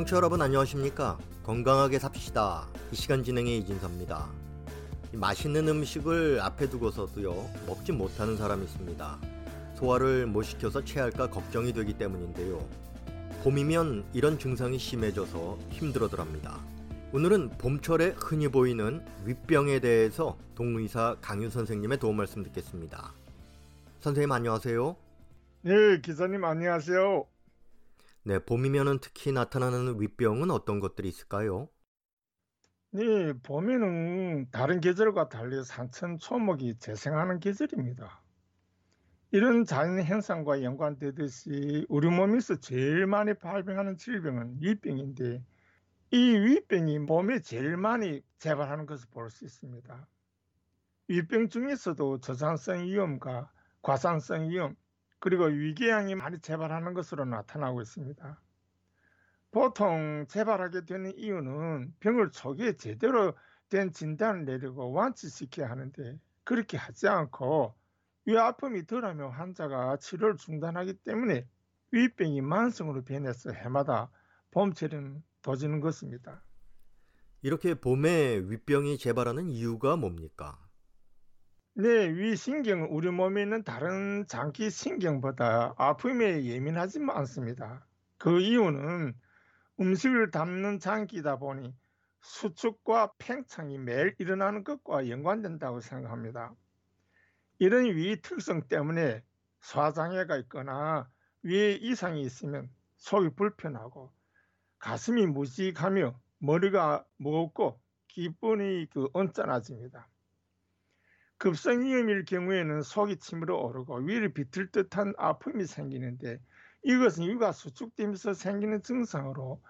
청취자 여러분 안녕하십니까? 건강하게 삽시다. 이 시간 진행의 이진섭입니다. 맛있는 음식을 앞에 두고서도요, 먹지 못하는 사람이 있습니다. 소화를 못 시켜서 체할까 걱정이 되기 때문인데요. 봄이면 이런 증상이 심해져서 힘들어더랍니다. 오늘은 봄철에 흔히 보이는 윗병에 대해서 동의사 강윤 선생님의 도움 말씀 듣겠습니다. 선생님 안녕하세요. 네, 기사님 안녕하세요. 네, 봄이면은 특히 나타나는 윗병은 어떤 것들이 있을까요? 네, 봄에는 다른 계절과 달리 산천 초목이 재생하는 계절입니다. 이런 자연 현상과 연관되듯이 우리 몸에서 제일 많이 발병하는 질병은 위병인데 이 위병이 몸에 제일 많이 재발하는 것을 볼 수 있습니다. 위병 중에서도 저산성 위염과 과산성 위염, 그리고 위궤양이 많이 재발하는 것으로 나타나고 있습니다. 보통 재발하게 되는 이유는 병을 초기에 제대로 된 진단을 내리고 완치시켜야 하는데 그렇게 하지 않고 위 아픔이 덜하면 환자가 치료를 중단하기 때문에 위병이 만성으로 변해서 해마다 봄철에는 도지는 것입니다. 이렇게 봄에 윗병이 재발하는 이유가 뭡니까? 네, 위신경은 우리 몸에 있는 다른 장기 신경보다 아픔에 예민하지 않습니다. 그 이유는 음식을 담는 장기다 보니 수축과 팽창이 매일 일어나는 것과 연관된다고 생각합니다. 이런 위 특성 때문에 소화장애가 있거나 위에 이상이 있으면 속이 불편하고 가슴이 무직하며 머리가 무겁고 기분이 그 언짢아집니다. 급성위염일 경우에는 속이 침으로 오르고 위를 비틀 듯한 아픔이 생기는데 이것은 위가 수축되면서 생기는 증상으로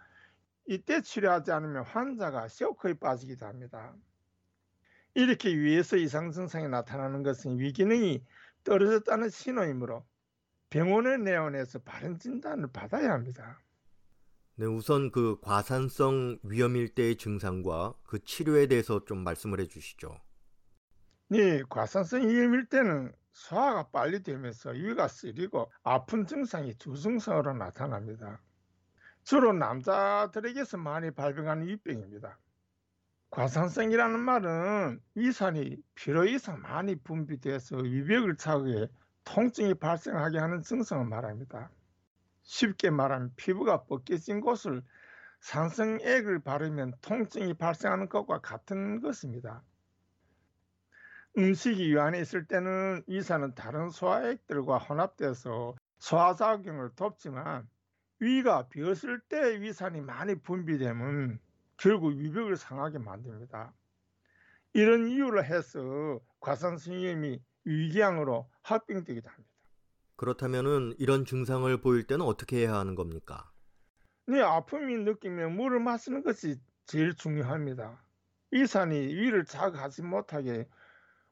이때 치료하지 않으면 환자가 쇼크에 빠지기도 합니다. 이렇게 위에서 이상 증상이 나타나는 것은 위기능이 떨어졌다는 신호이므로 병원에 내원해서 바른 진단을 받아야 합니다. 네, 우선 그 과산성 위염일 때의 증상과 그 치료에 대해서 좀 말씀을 해 주시죠. 네, 과산성 위염일 때는 소화가 빨리 되면서 위가 쓰리고 아픈 증상이 주증상으로 나타납니다. 주로 남자들에게서 많이 발병하는 위병입니다. 과산성이라는 말은 위산이 필요 이상 많이 분비돼서 위벽을 차게 통증이 발생하게 하는 증상을 말합니다. 쉽게 말하면 피부가 벗겨진 곳을 산성액을 바르면 통증이 발생하는 것과 같은 것입니다. 음식이 위 안에 있을 때는 위산은 다른 소화액들과 혼합돼서 소화작용을 돕지만 위가 비었을 때 위산이 많이 분비되면 결국 위벽을 상하게 만듭니다. 이런 이유로 해서 과산성염이 위궤양으로 합병되기도 합니다. 그렇다면은 이런 증상을 보일 때는 어떻게 해야 하는 겁니까? 네, 아픔이 느끼면 물을 마시는 것이 제일 중요합니다. 위산이 위를 자극하지 못하게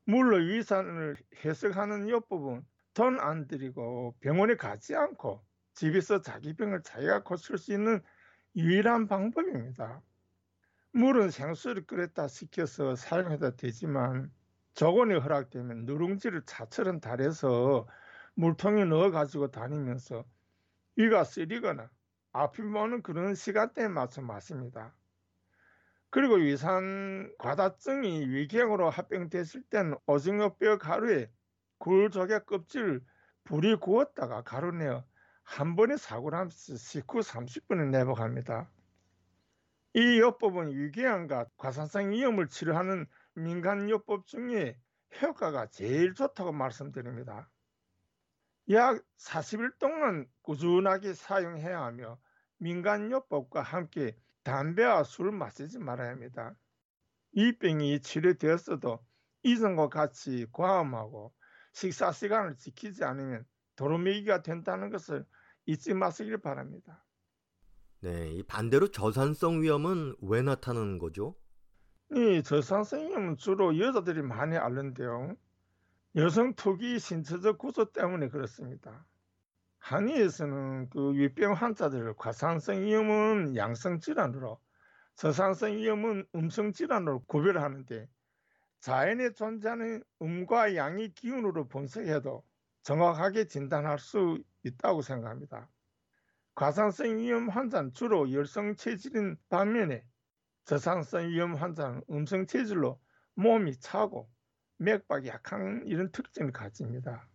물로 위산을 해석하는 요법은 돈 안 들이고 병원에 가지 않고 집에서 자기 병을 자기가 고칠 수 있는 유일한 방법입니다. 물은 생수를 끓였다 식혀서 사용해도 되지만 저온이 허락되면 누룽지를 차처럼 달여서 물통에 넣어 가지고 다니면서 위가 쓰리거나 아픔이 오는 그런 시간대에 맞춰 마십니다. 그리고 위산 과다증이 위궤양으로 합병됐을 때는 오징어 뼈 가루에 굴조개 껍질을 불이 구웠다가 가루내어 한 번에 4g씩 식후 30분을 내복합니다. 이 요법은 위궤양과 과산성 위염을 치료하는 민간 요법 중에 효과가 제일 좋다고 말씀드립니다. 약 40일 동안 꾸준하게 사용해야 하며 민간 요법과 함께 담배와 술을 마시지 말아야 합니다. 이 병이 치료되었어도 이전과 같이 과음하고 식사 시간을 지키지 않으면 도루미기가 된다는 것을 잊지 마시길 바랍니다. 네, 이 반대로 저산성 위염은 왜 나타나는 거죠? 이 저산성 위염은 주로 여자들이 많이 앓는데요. 여성 특이 신체적 구조 때문에 그렇습니다. 한의에서는 그 위병 환자들을 과산성 위염은 양성 질환으로 저산성 위염은 음성 질환으로 구별하는데 자연에 존재하는 음과 양의 기운으로 분석해도 정확하게 진단할 수 있다고 생각합니다. 과산성 위염 환자는 주로 열성 체질인 반면에 저산성 위염 환자는 음성 체질로 몸이 차고 맥박이 약한 이런 특징을 가집니다.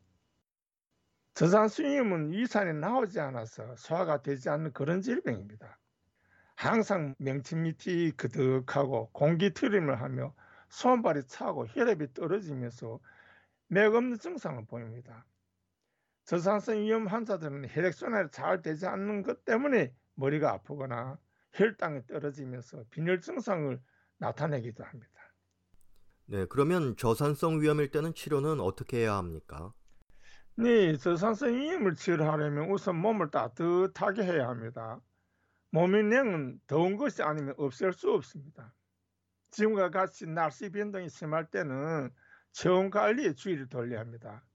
저산성 위염은 위산이 나오지 않아서 소화가 되지 않는 그런 질병입니다. 항상 명치 밑이 그득하고 공기 트림을 하며 손발이 차고 혈압이 떨어지면서 맥 없는 증상을 보입니다. 저산성 위염 환자들은 혈액순환이 잘 되지 않는 것 때문에 머리가 아프거나 혈당이 떨어지면서 빈혈 증상을 나타내기도 합니다. 네, 그러면 저산성 위염일 때는 치료는 어떻게 해야 합니까? 네, 저산성 이염을 치료하려면 우선 몸을 따뜻하게 해야 합니다. 몸의 냉은 더운 것이 아니면 없앨 수 없습니다. 지금과 같이 날씨 변동이 심할 때는 체온 관리에 주의를 돌려야 합니다.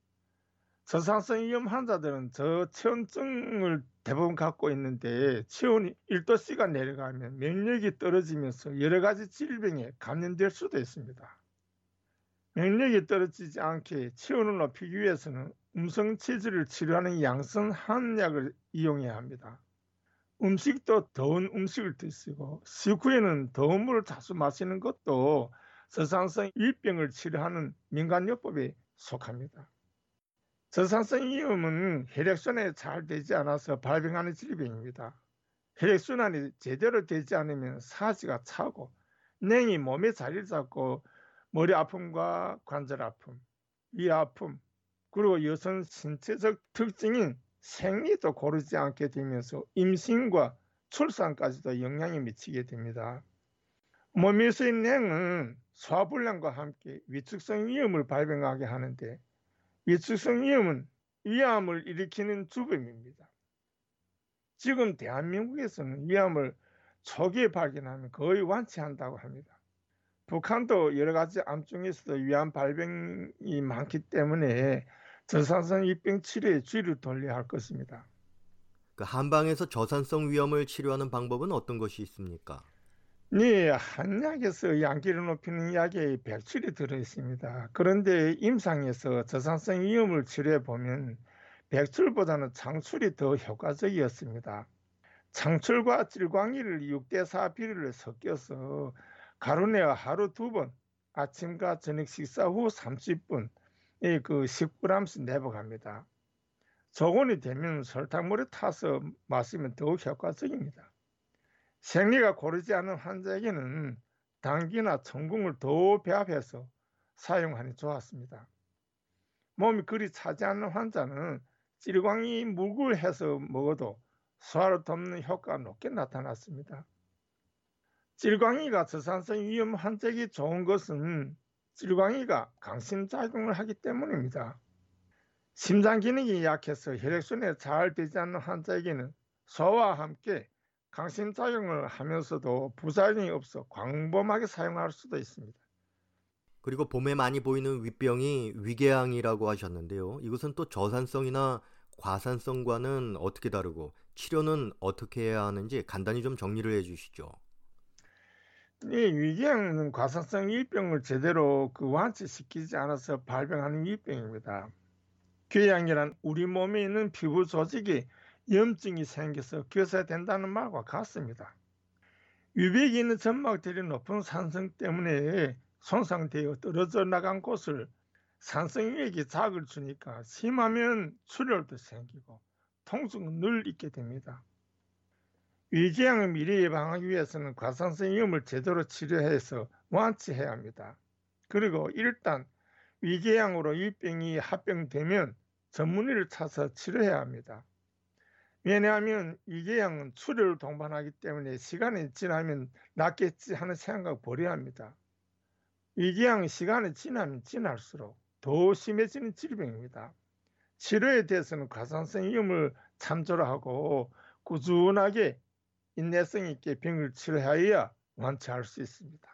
저산성 이염 환자들은 저체온증을 대부분 갖고 있는데 체온이 1도씨가 내려가면 면역이 떨어지면서 여러 가지 질병에 감염될 수도 있습니다. 면역이 떨어지지 않게 체온을 높이기 위해서는 음성 체질을 치료하는 양성 한약을 이용해야 합니다. 음식도 더운 음식을 드시고 식후에는 더운 물을 자주 마시는 것도 저산성 위병을 치료하는 민간요법에 속합니다. 저산성 위염은 혈액순환이 잘 되지 않아서 발병하는 질병입니다. 혈액순환이 제대로 되지 않으면 사지가 차고 냉이 몸에 자리를 잡고 머리 아픔과 관절 아픔, 위 아픔, 그리고 여성 신체적 특징인 생리도 고르지 않게 되면서 임신과 출산까지도 영향이 미치게 됩니다. 몸에서의 냉은 소화불량과 함께 위축성 위염을 발병하게 하는데 위축성 위염은 위암을 일으키는 주범입니다. 지금 대한민국에서는 위암을 초기에 발견하면 거의 완치한다고 합니다. 북한도 여러 가지 암 중에서도 위암 발병이 많기 때문에 저산성 입병 치료에 주의를 돌려야 할 것입니다. 그 한방에서 저산성 위염을 치료하는 방법은 어떤 것이 있습니까? 네, 한약에서 양기를 높이는 약에 백출이 들어 있습니다. 그런데 임상에서 저산성 위염을 치료해 보면 백출보다는 창출이 더 효과적이었습니다. 창출과 찔광이를 6대4 비율을 섞여서 가루내와 하루 두 번, 아침과 저녁 식사 후 30분, 그 10g씩 내복합니다. 저온이 되면 설탕물에 타서 마시면 더욱 효과적입니다. 생리가 고르지 않은 환자에게는 당귀나 청궁을 더 배합해서 사용하니 좋았습니다. 몸이 그리 차지 않는 환자는 찔광이 묵을 해서 먹어도 소화를 돕는 효과가 높게 나타났습니다. 찔광이가 저산성 위험 환자에게 좋은 것은 찔광이가 강심작용을 하기 때문입니다. 심장 기능이 약해서 혈액순환이 잘 되지 않는 환자에게는 소와 함께 강심작용을 하면서도 부작용이 없어 광범하게 사용할 수도 있습니다. 그리고 봄에 많이 보이는 윗병이 위궤양이라고 하셨는데요. 이것은 또 저산성이나 과산성과는 어떻게 다르고 치료는 어떻게 해야 하는지 간단히 좀 정리를 해 주시죠. 이 위궤양은 과산성 위병을 제대로 그 완치시키지 않아서 발병하는 위병입니다. 궤양이란 우리 몸에 있는 피부 조직이 염증이 생겨서 교사된다는 말과 같습니다. 유백이 있는 점막들이 높은 산성 때문에 손상되어 떨어져 나간 곳을 산성유액이 자극을 주니까 심하면 출혈도 생기고 통증은 늘 있게 됩니다. 위궤양을 미리 예방하기 위해서는 과산성 위험을 제대로 치료해서 완치해야 합니다. 그리고 일단 위궤양으로 이 병이 합병되면 전문의를 찾아 치료해야 합니다. 왜냐하면 위궤양은 출혈을 동반하기 때문에 시간이 지나면 낫겠지 하는 생각을 버려야 합니다. 위궤양은 시간이 지나면 지날수록 더 심해지는 질병입니다. 치료에 대해서는 과산성 위험을 참조를 하고 꾸준하게 인내성 있게 병을 치료하여야 완치할 수 있습니다.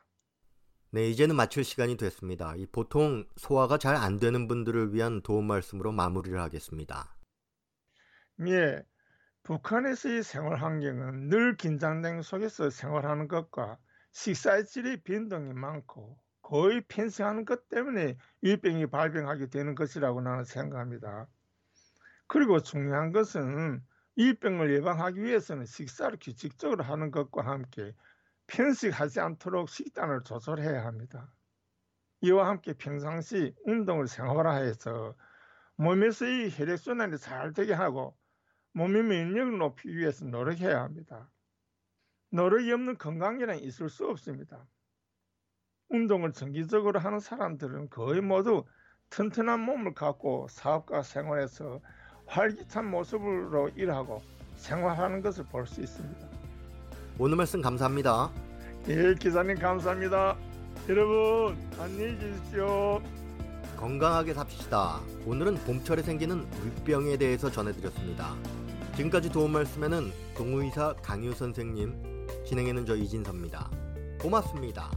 네, 이제는 마칠 시간이 됐습니다. 이 보통 소화가 잘 안 되는 분들을 위한 도움 말씀으로 마무리를 하겠습니다. 예, 북한에서의 생활 환경은 늘 긴장된 속에서 생활하는 것과 식사의 질의 변동이 많고 거의 편승하는 것 때문에 위병이 발병하게 되는 것이라고 나는 생각합니다. 그리고 중요한 것은 이 병을 예방하기 위해서는 식사를 규칙적으로 하는 것과 함께 편식하지 않도록 식단을 조절해야 합니다. 이와 함께 평상시 운동을 생활화해서 몸에서의 혈액순환이 잘 되게 하고 몸의免疫을 높이기 위해서 노력해야 합니다. 노력이 없는 건강이란 있을 수 없습니다. 운동을 정기적으로 하는 사람들은 거의 모두 튼튼한 몸을 갖고 사업과 생활에서 활기찬 모습으로 일하고 생활하는 것을 볼 수 있습니다. 오늘 말씀 감사합니다. 예, 기사님 감사합니다. 여러분 안녕히 계십시오. 건강하게 삽시다. 오늘은 봄철에 생기는 물병에 대해서 전해드렸습니다. 지금까지 도움 말씀에는 동의사 강유 선생님, 진행에는 저 이진섭입니다. 고맙습니다.